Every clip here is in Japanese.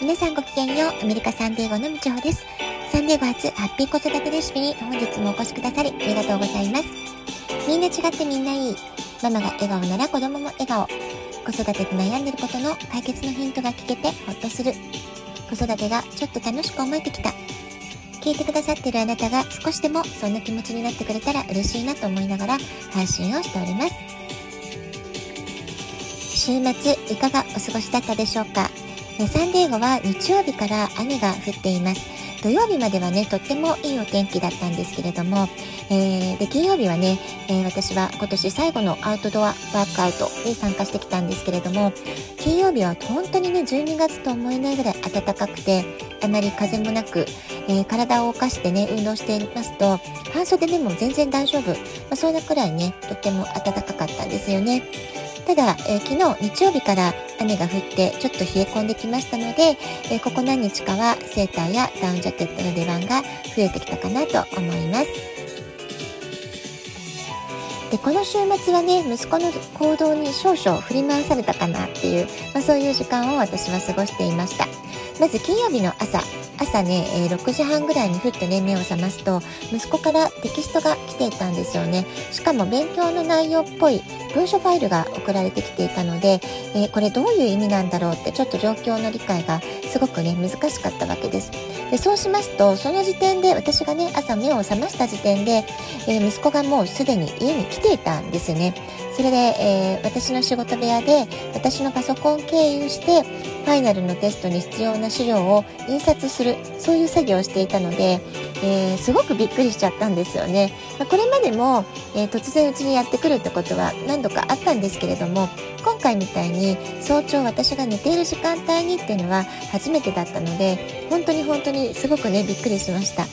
皆さんごきげんよう、アメリカサンデーゴのみちほです。サンデーゴ初ハッピー子育てレシピに本日もお越しくださりありがとうございます。みんな違ってみんないい。ママが笑顔なら子供も笑顔。子育てで悩んでることの解決のヒントが聞けてほっとする。子育てがちょっと楽しく思えてきた。聞いてくださってるあなたが少しでもそんな気持ちになってくれたら嬉しいなと思いながら配信をしております。週末いかがお過ごしだったでしょうか？サンデーゴは日曜日から雨が降っています。土曜日まではね、とってもいいお天気だったんですけれども、えー、で、金曜日はね、えー、私は今年最後のアウトドアワークアウトに参加してきたんですけれども、金曜日は本当にね、12月と思えないぐらい暖かくて、あまり風もなく、えー、体を動かしてね、運動していますと、半袖でも全然大丈夫。まあ、そんなくらいね、とっても暖かかったんですよね。ただ、えー、昨日日曜日から雨が降ってちょっと冷え込んできましたので、えー、ここ何日かはセーターやダウンジャケットの出番が増えてきたかなと思います。で、この週末はね、息子の行動に少々振り回されたかなっていう、まあ、そういう時間を私は過ごしていました。まず金曜日の朝、朝ね、えー、6時半ぐらいにふっとね、目を覚ますと、息子からテキストが来ていたんですよね。しかも勉強の内容っぽい文書ファイルが送られてきていたので、えー、これどういう意味なんだろうってちょっと状況の理解がすごくね、難しかったわけです。でそうしますと、その時点で私がね、朝目を覚ました時点で、えー、息子がもうすでに家に来ていたんですよね。それで、えー、私の仕事部屋で私のパソコン経由してファイナルのテストに必要な資料を印刷するそういう作業をしていたので、えー、すごくびっくりしちゃったんですよね。まあ、これまでも、えー、突然うちにやってくるってことは何度かあったんですけれども今回みたいに早朝私が寝ている時間帯にっていうのは初めてだったので本当に本当にすごくねびっくりしました。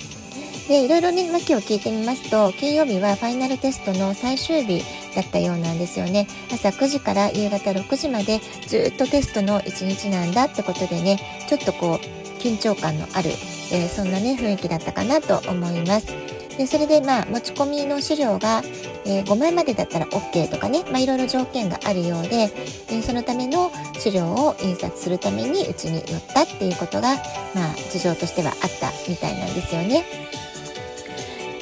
で、いろいろね、訳を聞いてみますと、金曜日はファイナルテストの最終日だったようなんですよね。朝9時から夕方6時までずっとテストの1日なんだってことでね、ちょっとこう、緊張感のある、えー、そんなね、雰囲気だったかなと思います。で、それでまあ、持ち込みの資料が、えー、5枚までだったら OK とかね、まあ、いろいろ条件があるようで、え、そのための資料を印刷するためにうちに寄ったっていうことが、まあ、事情としてはあったみたいなんですよね。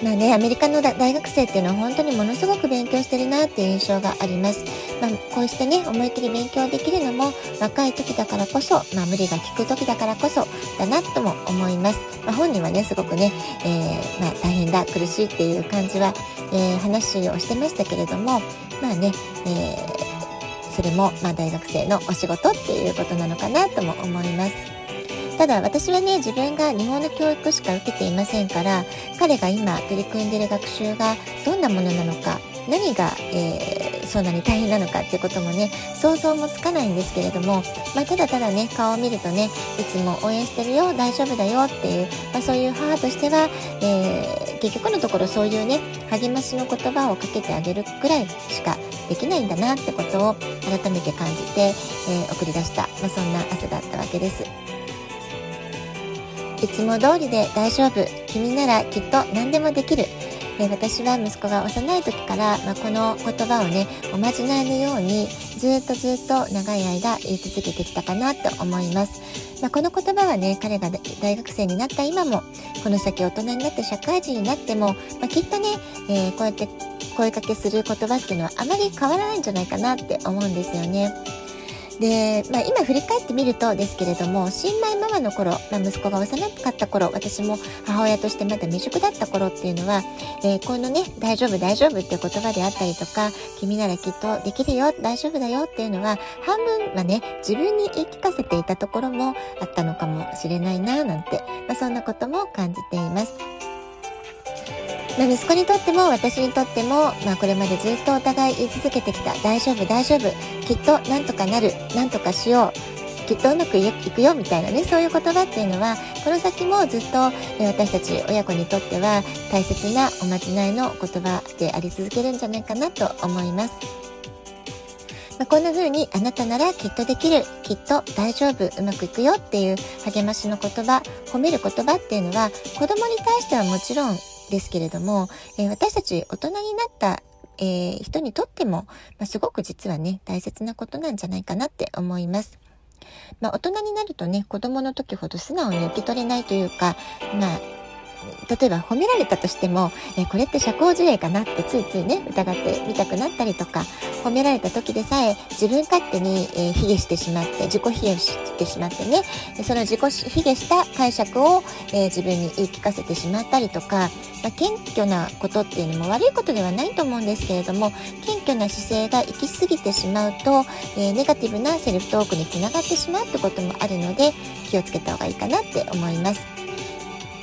まあね、アメリカの大学生っていうのは本当にものすごく勉強してるなっていう印象があります。まあ、こうしてね、思いっきり勉強できるのも若い時だからこそ、まあ、無理が効く時だからこそだなとも思います。まあ、本人はね、すごくね、えー、まあ、大変だ、苦しいっていう感じは、えー、話をしてましたけれども、まあね、えー、それも、まあ、大学生のお仕事っていうことなのかなとも思います。ただ私はね、自分が日本の教育しか受けていませんから、彼が今取り組んでいる学習がどんなものなのか、何が、えー、そんなに大変なのかっていうこともね、想像もつかないんですけれども、まあ、ただただね、顔を見るとね、いつも応援してるよ、大丈夫だよっていう、まあ、そういう母としては、えー、結局のところそういうね、励ましの言葉をかけてあげるくらいしかできないんだなってことを改めて感じて、えー、送り出した、まあ、そんな朝だったわけです。いつも通りで大丈夫。君ならきっと何でもできる。え私は息子が幼い時から、まあ、この言葉をね、おまじないのようにずっとずっと長い間言い続けてきたかなと思います。まあ、この言葉はね、彼が大学生になった今も、この先大人になって社会人になっても、まあ、きっとね、えー、こうやって声かけする言葉っていうのはあまり変わらないんじゃないかなって思うんですよね。で、まあ、今振り返ってみるとですけれども新米ママの頃、まあ、息子が幼かった頃私も母親としてまだ未熟だった頃っていうのは、えー、このね大丈夫大丈夫っていう言葉であったりとか君ならきっとできるよ大丈夫だよっていうのは半分はね自分に言い聞かせていたところもあったのかもしれないななんて、まあ、そんなことも感じています。まあ、息子にとっても私にとっても、まあ、これまでずっとお互い言い続けてきた大丈夫大丈夫きっとなんとかなるなんとかしようきっとうまくいくよみたいなねそういう言葉っていうのはこの先もずっと私たち親子にとっては大切なおまじないの言葉であり続けるんじゃないかなと思います。まあ、こんな風にあなたならきっとできる、きっと大丈夫、うまくいくよっていう励ましの言葉、褒める言葉っていうのは子供に対してはもちろんですけれども、えー、私たち大人になったえー、人にとっても、まあ、すごく実はね、大切なことなんじゃないかなって思います。まあ、大人になるとね、子供の時ほど素直に受け取れないというか、まあ、例えば褒められたとしても、えこれって社交辞令かなってついついね疑ってみたくなったりとか褒められた時でさえ自分勝手に、えー、卑下してしまって自己卑下してしまってねその自己卑下した解釈を、え、自分に言い聞かせてしまったりとか、まあ、謙虚なことっていうのも悪いことではないと思うんですけれども謙虚な姿勢が行き過ぎてしまうと、え、ネガティブなセルフトークにつながってしまうってこともあるので気をつけた方がいいかなって思います。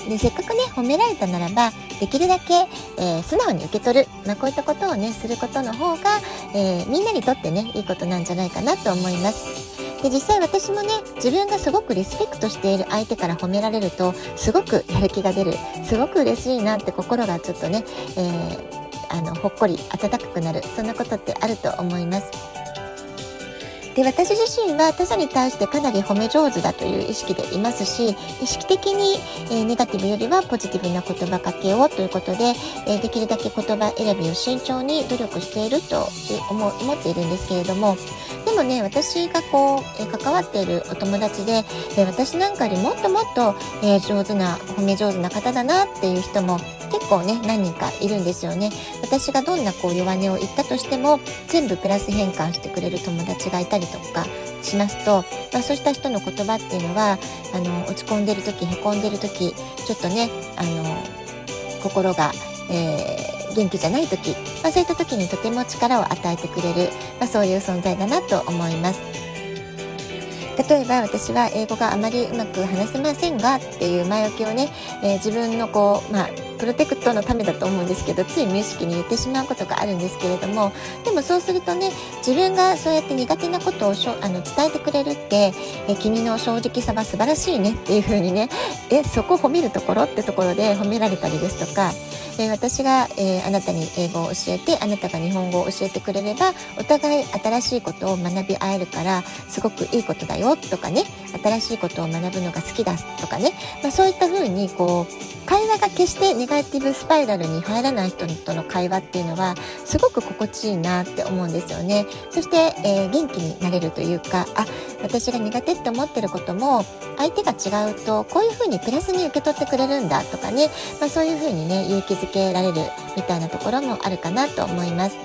でせっかくね褒められたならばできるだけ、えー、素直に受け取る、まあ、こういったことをねすることの方が、えー、みんなにとってねいいことなんじゃないかなと思います。で実際私もね自分がすごくリスペクトしている相手から褒められるとすごくやる気が出るすごく嬉しいなって心がちょっとね、えー、あのほっこり温かくなるそんなことってあると思います。で私自身は他者に対してかなり褒め上手だという意識でいますし意識的に、えー、ネガティブよりはポジティブな言葉かけをということで、えー、できるだけ言葉選びを慎重に努力していると思思っているんですけれどもでもね私がこう、えー、関わっているお友達で、え私なんかよりもっともっと、え上手な褒め上手な方だなっていう人も結構ね何人かいるんですよね。私がどんなこう弱音を言ったとしても全部プラス変換してくれる友達がいたりとかしますと、まあ、そうした人の言葉っていうのはあの落ち込んでる時へこんでる時ちょっとねあの心が、えー、元気じゃない時、まあ、そういった時にとても力を与えてくれる、まあ、そういう存在だなと思います。例えば私は英語があまりうまく話せませんがっていう前置きをね、えー、自分のこう、まあ、プロテクトのためだと思うんですけどつい無意識に言ってしまうことがあるんですけれどもでもそうするとね自分がそうやって苦手なことをしょあの伝えてくれるって、え君の正直さは素晴らしいねっていう風にねえそこ褒めるところってところで褒められたりですとかえ私が、えー、あなたに英語を教えてあなたが日本語を教えてくれればお互い新しいことを学び合えるからすごくいいことだよとかね新しいことを学ぶのが好きだとかね、まあ、そういった風にこう会話が決してネガティブスパイラルに入らない人との会話っていうのはすごく心地いいなって思うんですよね。そして、えー、元気になれるというかあ私が苦手って思ってることも相手が違うとこういう風にプラスに受け取ってくれるんだとかね、まあ、そういう風にね勇気づけられるみたいなところもあるかなと思います。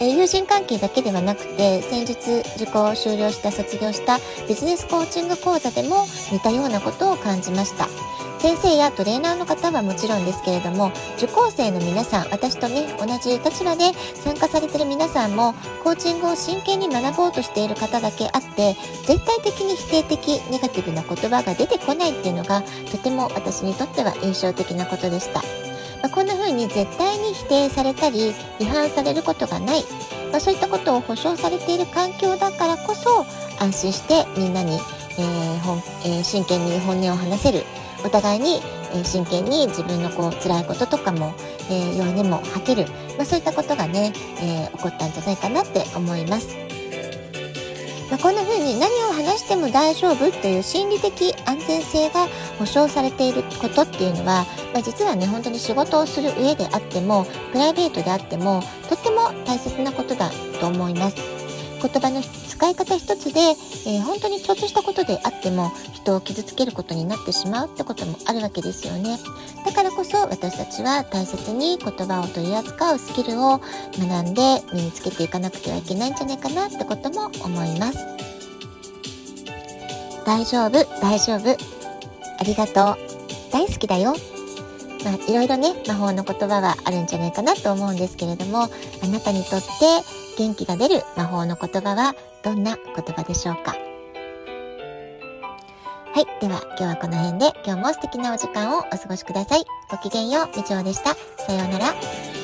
え友人関係だけではなくて先日受講を終了した卒業したビジネスコーチング講座でも似たようなことを感じました先生やトレーナーの方はもちろんですけれども受講生の皆さん私とね同じ立場で参加されている皆さんもコーチングを真剣に学ぼうとしている方だけあって絶対的に否定的ネガティブな言葉が出てこないっていうのがとても私にとっては印象的なことでした。まあ、こんな風に絶対に否定されたり違反されることがない、まあ、そういったことを保証されている環境だからこそ安心してみんなに、えー本えー、真剣に本音を話せるお互いに、え、真剣に自分のこう辛いこととかも、えー、弱音も吐ける、まあ、そういったことがね、え、起こったんじゃないかなって思います。まあ、こんな風に何を話しても大丈夫という心理的安全性が保証されていることっていうのは、まあ、実はね本当に仕事をする上であってもプライベートであってもとっても大切なことだと思います。言葉の使い方一つで、えー、本当にちょっとしたことであっても人を傷つけることになってしまうってこともあるわけですよね。だからこそ私たちは大切に言葉を取り扱うスキルを学んで身につけていかなくてはいけないんじゃないかなってことも思います。大丈夫大丈夫。ありがとう。大好きだよ。まあ、いろいろね魔法の言葉はあるんじゃないかなと思うんですけれどもあなたにとって元気が出る魔法の言葉はどんな言葉でしょうか？はい。では、今日はこの辺で、今日も素敵なお時間をお過ごしください。ごきげんよう、みちおでした。さようなら。